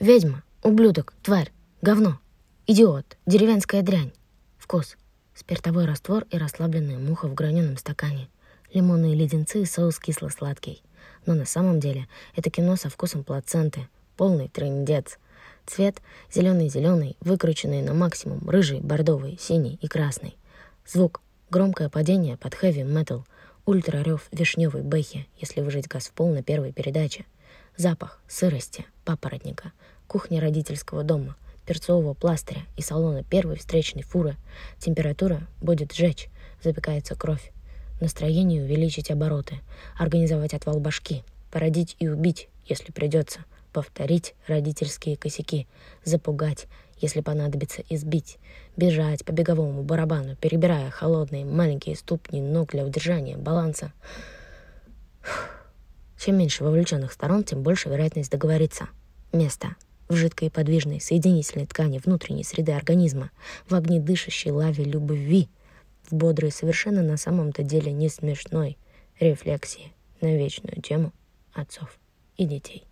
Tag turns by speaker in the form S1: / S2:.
S1: Ведьма, ублюдок, тварь, говно, идиот, деревенская дрянь. Вкус. Спиртовой раствор и расслабленная муха в граненом стакане. Лимонные леденцы и соус кисло-сладкий. Но на самом деле это кино со вкусом плаценты. Полный трындец. Цвет зеленый-зеленый, выкрученный на максимум, рыжий, бордовый, синий и красный. Звук. Громкое падение под хэви-метал. Ультрарев вишневой бэхи, если выжать газ в пол на первой передаче. Запах сырости, папоротника, кухня родительского дома, перцового пластыря и салона первой встречной фуры. Температура будет жечь, запекается кровь. Настроение увеличить обороты, организовать отвал башки, породить и убить, если придется, повторить родительские косяки, запугать, если понадобится избить, бежать по беговому барабану, перебирая холодные маленькие ступни ног для удержания баланса. Чем меньше вовлеченных сторон, тем больше вероятность договориться. Место. В жидкой и подвижной соединительной ткани внутренней среды организма, в огнедышащей лаве любви, в бодрой, совершенно на самом-то деле не смешной рефлексии на вечную тему отцов и детей.